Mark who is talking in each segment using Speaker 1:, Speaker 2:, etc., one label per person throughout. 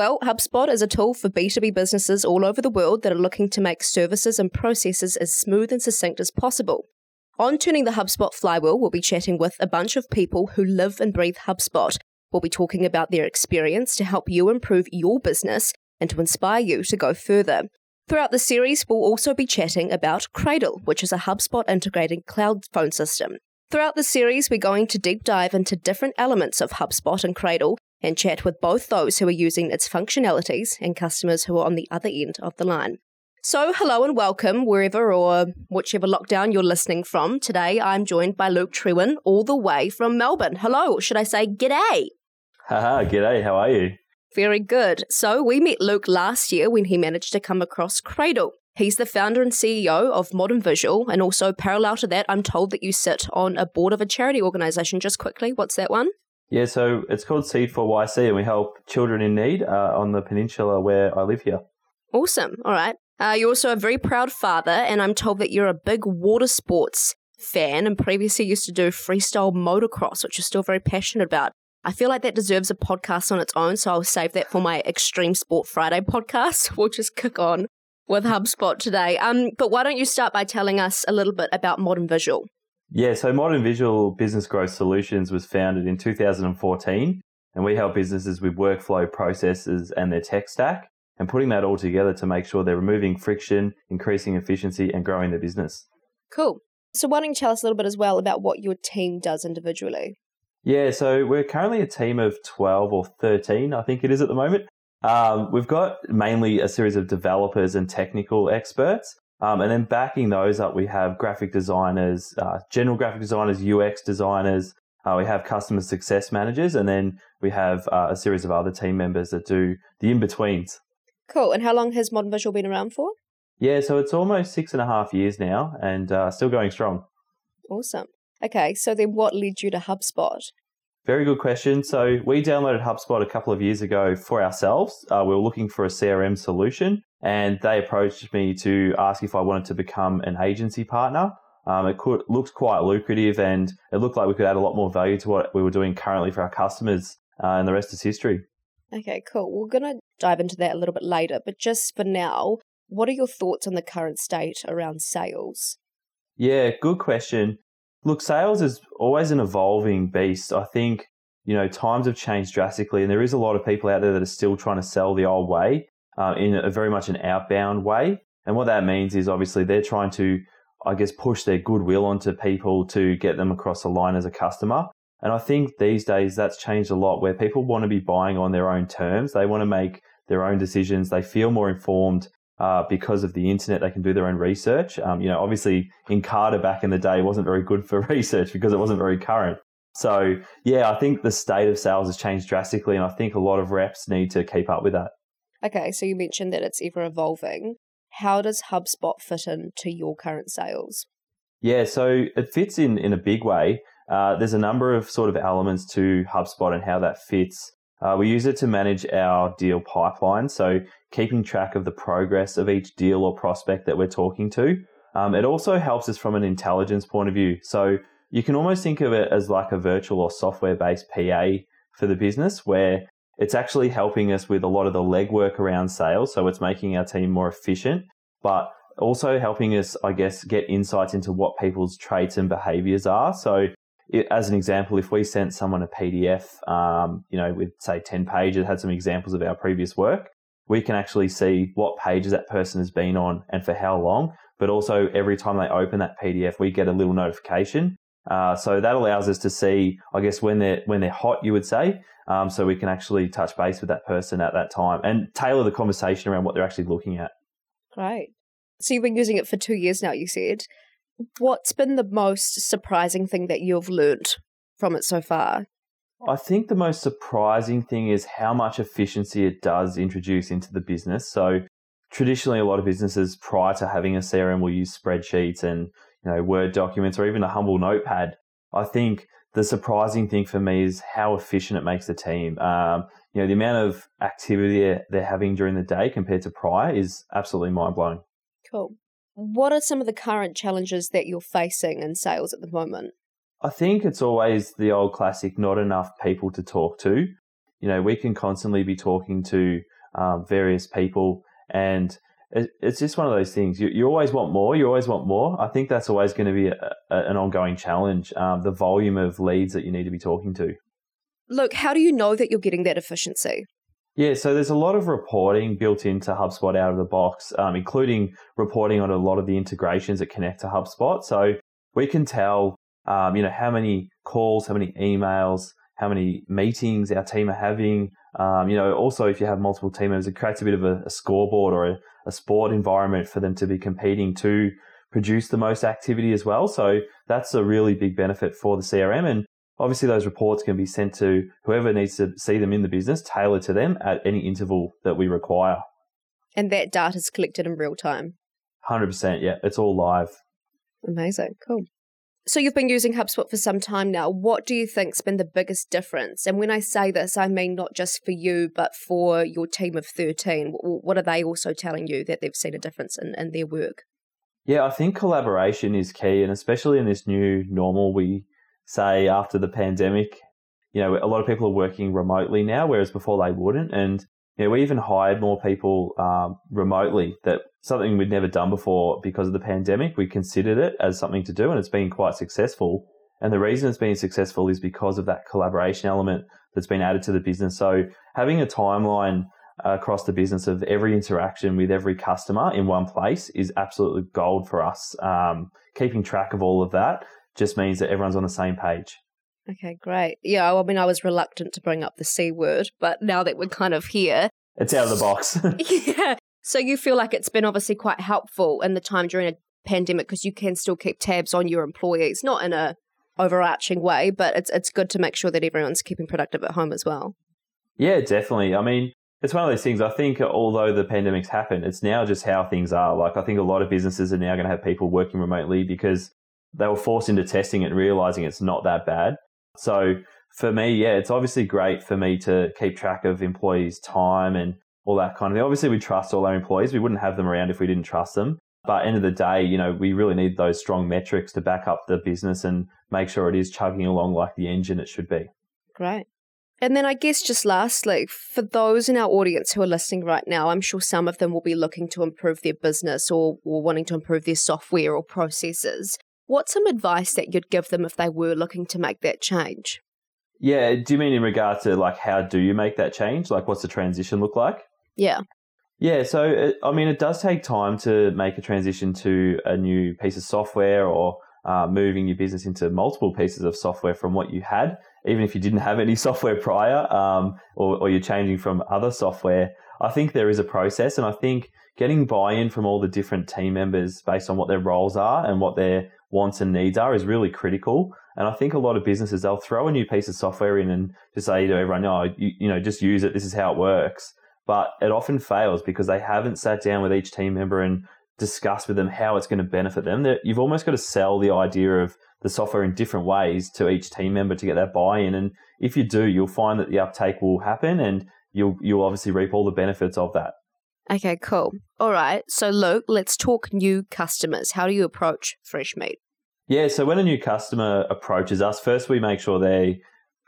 Speaker 1: Well, HubSpot is a tool for B2B businesses all over the world that are looking to make services and processes as smooth and succinct as possible. On Turning the HubSpot Flywheel, we'll be chatting with a bunch of people who live and breathe HubSpot. We'll be talking about their experience to help you improve your business and to inspire you to go further. Throughout the series, we'll also be chatting about Cradle, which is a HubSpot integrated cloud phone system. Throughout the series, we're going to deep dive into different elements of HubSpot and Cradle and chat with both those who are using its functionalities and customers who are on the other end of the line. So, hello and welcome wherever or whichever lockdown you're listening from. Today, I'm joined by Luke Trewin, all the way from Melbourne. Hello, should I say g'day?
Speaker 2: Haha, g'day, how are you?
Speaker 1: Very good. So, we met Luke last year when he managed to come across Cradle. He's the founder and CEO of Modern Visual, and also parallel to that, I'm told that you sit on a board of a charity organisation. Just quickly, what's that one?
Speaker 2: Yeah, so it's called Seed for YC, and we help children in need uh, on the peninsula where I live here.
Speaker 1: Awesome. All right. Uh, you're also a very proud father, and I'm told that you're a big water sports fan and previously used to do freestyle motocross, which you're still very passionate about. I feel like that deserves a podcast on its own, so I'll save that for my Extreme Sport Friday podcast. We'll just kick on with HubSpot today. Um, but why don't you start by telling us a little bit about Modern Visual?
Speaker 2: Yeah, so Modern Visual Business Growth Solutions was founded in 2014, and we help businesses with workflow processes and their tech stack and putting that all together to make sure they're removing friction, increasing efficiency, and growing their business.
Speaker 1: Cool. So, why don't you tell us a little bit as well about what your team does individually?
Speaker 2: Yeah, so we're currently a team of 12 or 13, I think it is at the moment. Um, we've got mainly a series of developers and technical experts. Um, and then backing those up, we have graphic designers, uh, general graphic designers, UX designers. Uh, we have customer success managers, and then we have uh, a series of other team members that do the in betweens.
Speaker 1: Cool. And how long has Modern Visual been around for?
Speaker 2: Yeah, so it's almost six and a half years now and uh, still going strong.
Speaker 1: Awesome. Okay, so then what led you to HubSpot?
Speaker 2: Very good question. So we downloaded HubSpot a couple of years ago for ourselves. Uh, we were looking for a CRM solution, and they approached me to ask if I wanted to become an agency partner. Um, it could, looked quite lucrative, and it looked like we could add a lot more value to what we were doing currently for our customers, uh, and the rest is history.
Speaker 1: Okay, cool. We're going to dive into that a little bit later, but just for now, what are your thoughts on the current state around sales?
Speaker 2: Yeah, good question. Look, sales is always an evolving beast. I think, you know, times have changed drastically, and there is a lot of people out there that are still trying to sell the old way uh, in a very much an outbound way. And what that means is obviously they're trying to, I guess, push their goodwill onto people to get them across the line as a customer. And I think these days that's changed a lot where people want to be buying on their own terms. They want to make their own decisions. They feel more informed uh, because of the internet. They can do their own research. Um, you know, obviously Encarta back in the day wasn't very good for research because it wasn't very current. So yeah, I think the state of sales has changed drastically, and I think a lot of reps need to keep up with that.
Speaker 1: Okay, so you mentioned that it's ever evolving. How does HubSpot fit into your current sales?
Speaker 2: Yeah, so it fits in in a big way. Uh, there's a number of sort of elements to HubSpot and how that fits. Uh, we use it to manage our deal pipeline, so keeping track of the progress of each deal or prospect that we're talking to. Um, it also helps us from an intelligence point of view. So you can almost think of it as like a virtual or software based PA for the business where it's actually helping us with a lot of the legwork around sales. So it's making our team more efficient, but also helping us, I guess, get insights into what people's traits and behaviors are. So it, as an example, if we sent someone a PDF, um, you know, with say 10 pages, had some examples of our previous work, we can actually see what pages that person has been on and for how long. But also, every time they open that PDF, we get a little notification. Uh, so that allows us to see, I guess, when they're when they're hot, you would say, um, so we can actually touch base with that person at that time and tailor the conversation around what they're actually looking at.
Speaker 1: Great. So you've been using it for two years now. You said what's been the most surprising thing that you've learnt from it so far?
Speaker 2: I think the most surprising thing is how much efficiency it does introduce into the business. So traditionally a lot of businesses prior to having a CRM will use spreadsheets and you know Word documents or even a humble notepad. I think the surprising thing for me is how efficient it makes the team. Um, you know, the amount of activity they're having during the day compared to prior is absolutely mind blowing.
Speaker 1: Cool. What are some of the current challenges that you're facing in sales at the moment?
Speaker 2: I think it's always the old classic not enough people to talk to. you know, we can constantly be talking to um, various people and it's just one of those things. You, you always want more. You always want more. I think that's always going to be a, a, an ongoing challenge. Um, the volume of leads that you need to be talking to.
Speaker 1: Look, how do you know that you're getting that efficiency?
Speaker 2: Yeah, so there's a lot of reporting built into HubSpot out of the box, um, including reporting on a lot of the integrations that connect to HubSpot. So we can tell, um, you know, how many calls, how many emails, how many meetings our team are having. Um, you know, also if you have multiple team members, it creates a bit of a, a scoreboard or a, a sport environment for them to be competing to produce the most activity as well. So that's a really big benefit for the CRM. And obviously those reports can be sent to whoever needs to see them in the business, tailored to them at any interval that we require.
Speaker 1: And that data is collected in real time.
Speaker 2: 100%. Yeah, it's all live.
Speaker 1: Amazing. Cool. So you've been using HubSpot for some time now. What do you think's been the biggest difference? And when I say this, I mean not just for you, but for your team of 13. What are they also telling you that they've seen a difference in, in their work?
Speaker 2: Yeah, I think collaboration is key. And especially in this new normal, we say after the pandemic, you know, a lot of people are working remotely now, whereas before they wouldn't. And know, we even hired more people um, remotely that something we'd never done before because of the pandemic. We considered it as something to do and it's been quite successful. And the reason it's been successful is because of that collaboration element that's been added to the business. So having a timeline across the business of every interaction with every customer in one place is absolutely gold for us. Um, keeping track of all of that just means that everyone's on the same page.
Speaker 1: Okay, great. Yeah, I mean, I was reluctant to bring up the C word, but now that we're kind of here,
Speaker 2: it's out of the box.
Speaker 1: yeah. So you feel like it's been obviously quite helpful in the time during a pandemic because you can still keep tabs on your employees, not in a overarching way, but it's it's good to make sure that everyone's keeping productive at home as well.
Speaker 2: Yeah, definitely. I mean, it's one of those things. I think although the pandemic's happened, it's now just how things are. Like I think a lot of businesses are now going to have people working remotely because they were forced into testing it and realizing it's not that bad. So for me, yeah, it's obviously great for me to keep track of employees' time and all that kind of thing. Obviously, we trust all our employees. We wouldn't have them around if we didn't trust them. But end of the day, you know, we really need those strong metrics to back up the business and make sure it is chugging along like the engine it should be.
Speaker 1: Great. And then I guess just lastly, for those in our audience who are listening right now, I'm sure some of them will be looking to improve their business or, or wanting to improve their software or processes. What's some advice that you'd give them if they were looking to make that change?
Speaker 2: Yeah, do you mean in regard to like how do you make that change? Like what's the transition look like?
Speaker 1: Yeah.
Speaker 2: Yeah, so it, I mean, it does take time to make a transition to a new piece of software or uh, moving your business into multiple pieces of software from what you had, even if you didn't have any software prior, um, or, or you're changing from other software. I think there is a process, and I think getting buy-in from all the different team members based on what their roles are and what their wants and needs are is really critical. And I think a lot of businesses, they'll throw a new piece of software in and just say to everyone, no, you, you know, just use it. This is how it works. But it often fails because they haven't sat down with each team member and discussed with them how it's going to benefit them. That you've almost got to sell the idea of the software in different ways to each team member to get that buy-in. And if you do, you'll find that the uptake will happen and you'll, you'll obviously reap all the benefits of that.
Speaker 1: Okay, cool. All right. So, Luke, let's talk new customers. How do you approach Fresh Meat?
Speaker 2: Yeah, so when a new customer approaches us, first we make sure they,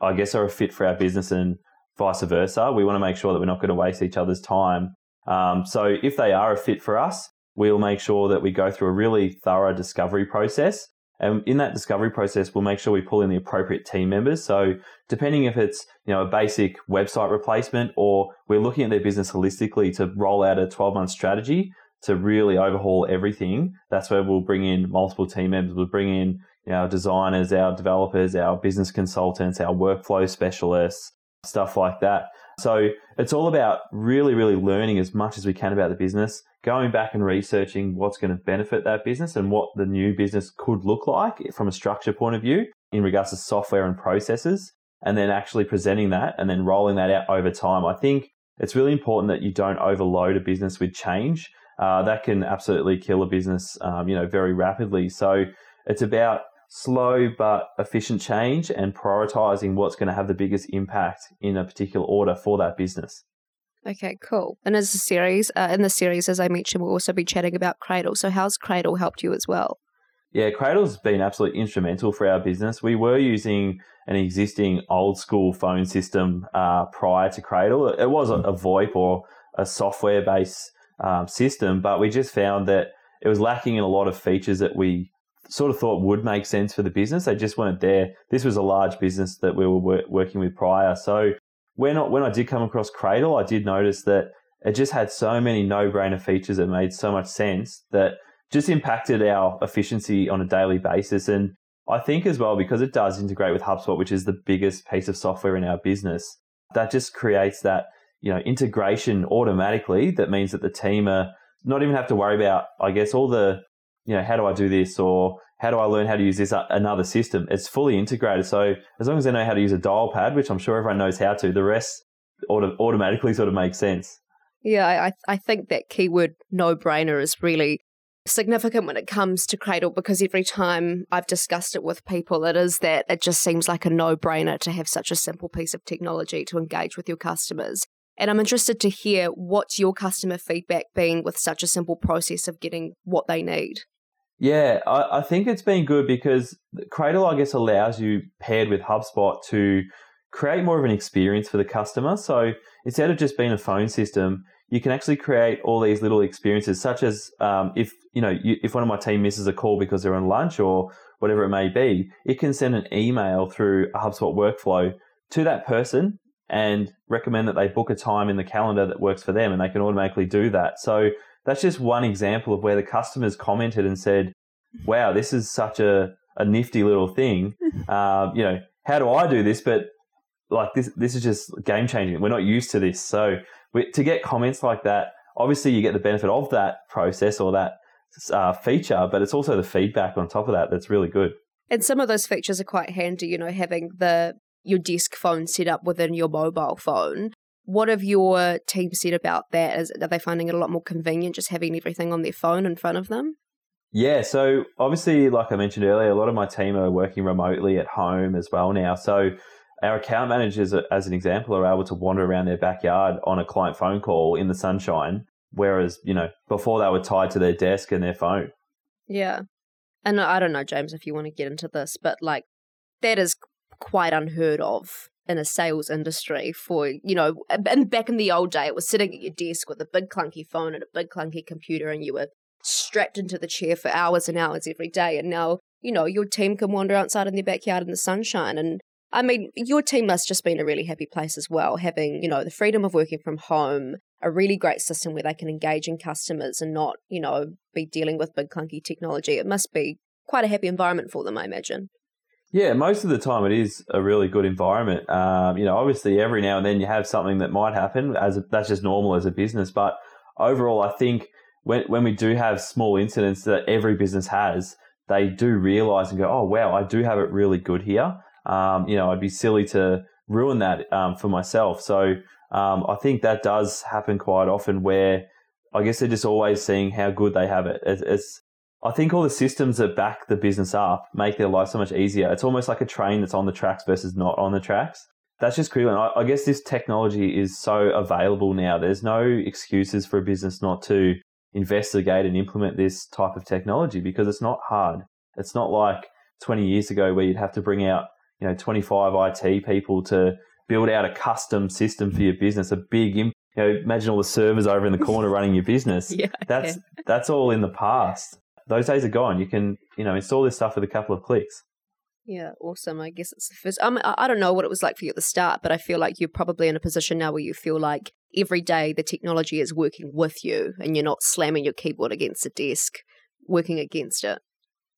Speaker 2: I guess, are a fit for our business and vice versa. We want to make sure that we're not going to waste each other's time. Um, so if they are a fit for us, we'll make sure that we go through a really thorough discovery process. And in that discovery process, we'll make sure we pull in the appropriate team members. So depending if it's, you know, a basic website replacement or we're looking at their business holistically to roll out a 12 month strategy, to really overhaul everything, that's where we'll bring in multiple team members. We'll bring in know, our designers, our developers, our business consultants, our workflow specialists, stuff like that. So it's all about really, really learning as much as we can about the business, going back and researching what's going to benefit that business and what the new business could look like from a structure point of view in regards to software and processes, and then actually presenting that and then rolling that out over time. I think it's really important that you don't overload a business with change uh, that can absolutely kill a business, um, you know, very rapidly. So it's about slow but efficient change and prioritizing what's going to have the biggest impact in a particular order for that business.
Speaker 1: Okay, cool. And as a series, uh, in the series, as I mentioned, we'll also be chatting about Cradle. So, how's Cradle helped you as well?
Speaker 2: Yeah, Cradle's been absolutely instrumental for our business. We were using an existing old school phone system uh, prior to Cradle. It was a, a VoIP or a software based um, system, but we just found that it was lacking in a lot of features that we sort of thought would make sense for the business. They just weren't there. This was a large business that we were wor- working with prior. So when I, when I did come across Cradle, I did notice that it just had so many no brainer features that made so much sense that just impacted our efficiency on a daily basis. And I think as well, because it does integrate with HubSpot, which is the biggest piece of software in our business, that just creates that, you know, integration automatically. That means that the team are not even have to worry about, I guess, all the, you know, how do I do this or how do I learn how to use this uh, another system? It's fully integrated. So as long as they know how to use a dial pad, which I'm sure everyone knows how to, the rest auto- automatically sort of makes sense.
Speaker 1: Yeah, I, I think that keyword no brainer is really significant when it comes to Cradle because every time I've discussed it with people, it is that it just seems like a no brainer to have such a simple piece of technology to engage with your customers. And I'm interested to hear what's your customer feedback been with such a simple process of getting what they need.
Speaker 2: Yeah, I, I think it's been good because Cradle, I guess, allows you paired with HubSpot to create more of an experience for the customer. So instead of just being a phone system, you can actually create all these little experiences, such as um, if you know you, if one of my team misses a call because they're on lunch or whatever it may be, it can send an email through a HubSpot workflow to that person and recommend that they book a time in the calendar that works for them, and they can automatically do that. So that's just one example of where the customers commented and said, "Wow, this is such a a nifty little thing." Uh, you know, how do I do this? But like this, this is just game changing. We're not used to this, so we, to get comments like that, obviously you get the benefit of that process or that uh, feature, but it's also the feedback on top of that that's really good.
Speaker 1: And some of those features are quite handy, you know, having the your desk phone set up within your mobile phone. What have your team said about that? Is, are they finding it a lot more convenient just having everything on their phone in front of them?
Speaker 2: Yeah, so obviously, like I mentioned earlier, a lot of my team are working remotely at home as well now. So our account managers, as an example, are able to wander around their backyard on a client phone call in the sunshine, whereas, you know, before they were tied to their desk and their phone.
Speaker 1: Yeah. And I don't know, James, if you want to get into this, but like that is quite unheard of in a sales industry for, you know, and back in the old day, it was sitting at your desk with a big clunky phone and a big clunky computer and you were strapped into the chair for hours and hours every day. And now, you know, your team can wander outside in their backyard in the sunshine and I mean, your team must just be in a really happy place as well, having, you know, the freedom of working from home, a really great system where they can engage in customers and not, you know, be dealing with big clunky technology. It must be quite a happy environment for them, I imagine.
Speaker 2: Yeah, most of the time it is a really good environment. Um, you know, obviously every now and then you have something that might happen as a, that's just normal as a business. But overall, I think when when we do have small incidents that every business has, they do realize and go, oh wow, I do have it really good here um, you know, I'd be silly to ruin that um, for myself. So um, I think that does happen quite often where I guess they're just always seeing how good they have it. It's, it's, I think all the systems that back the business up make their life so much easier. It's almost like a train that's on the tracks versus not on the tracks. That's just cool. And I, I guess this technology is so available now. There's no excuses for a business not to investigate and implement this type of technology because it's not hard. It's not like 20 years ago where you'd have to bring out you know 25 IT people to build out a custom system for your business, a big you know imagine all the servers over in the corner running your business.
Speaker 1: yeah,
Speaker 2: that's that's all in the past. Those days are gone. You can you know install this stuff with a couple of clicks.
Speaker 1: Yeah, awesome. I guess it's the first. Um, I don't know what it was like for you at the start, but I feel like you're probably in a position now where you feel like every day the technology is working with you, and you're not slamming your keyboard against the desk, working against it.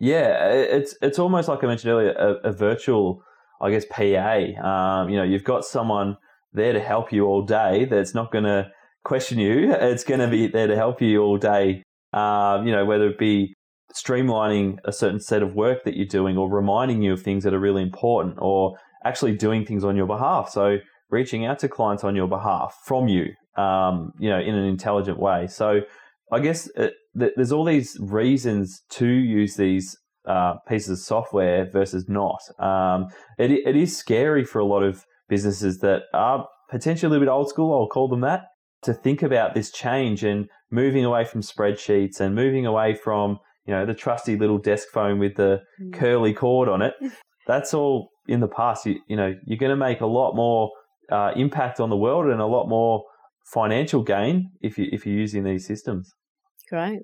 Speaker 2: Yeah, it's it's almost like I mentioned earlier, a, a virtual I guess, PA. Um, you know, you've got someone there to help you all day that's not going to question you. It's going to be there to help you all day. Um, you know, whether it be streamlining a certain set of work that you're doing or reminding you of things that are really important or actually doing things on your behalf. So reaching out to clients on your behalf from you, um, you know, in an intelligent way. So I guess it, uh, there's all these reasons to use these uh, pieces of software versus not. Um, it, it is scary for a lot of businesses that are potentially a little bit old school, I'll call them that, to think about this change and moving away from spreadsheets and moving away from you know, the trusty little desk phone with the mm. curly cord on it. That's all in the past. You, you know, you're going to make a lot more uh, impact on the world and a lot more financial gain if you if you're using these systems.
Speaker 1: Great.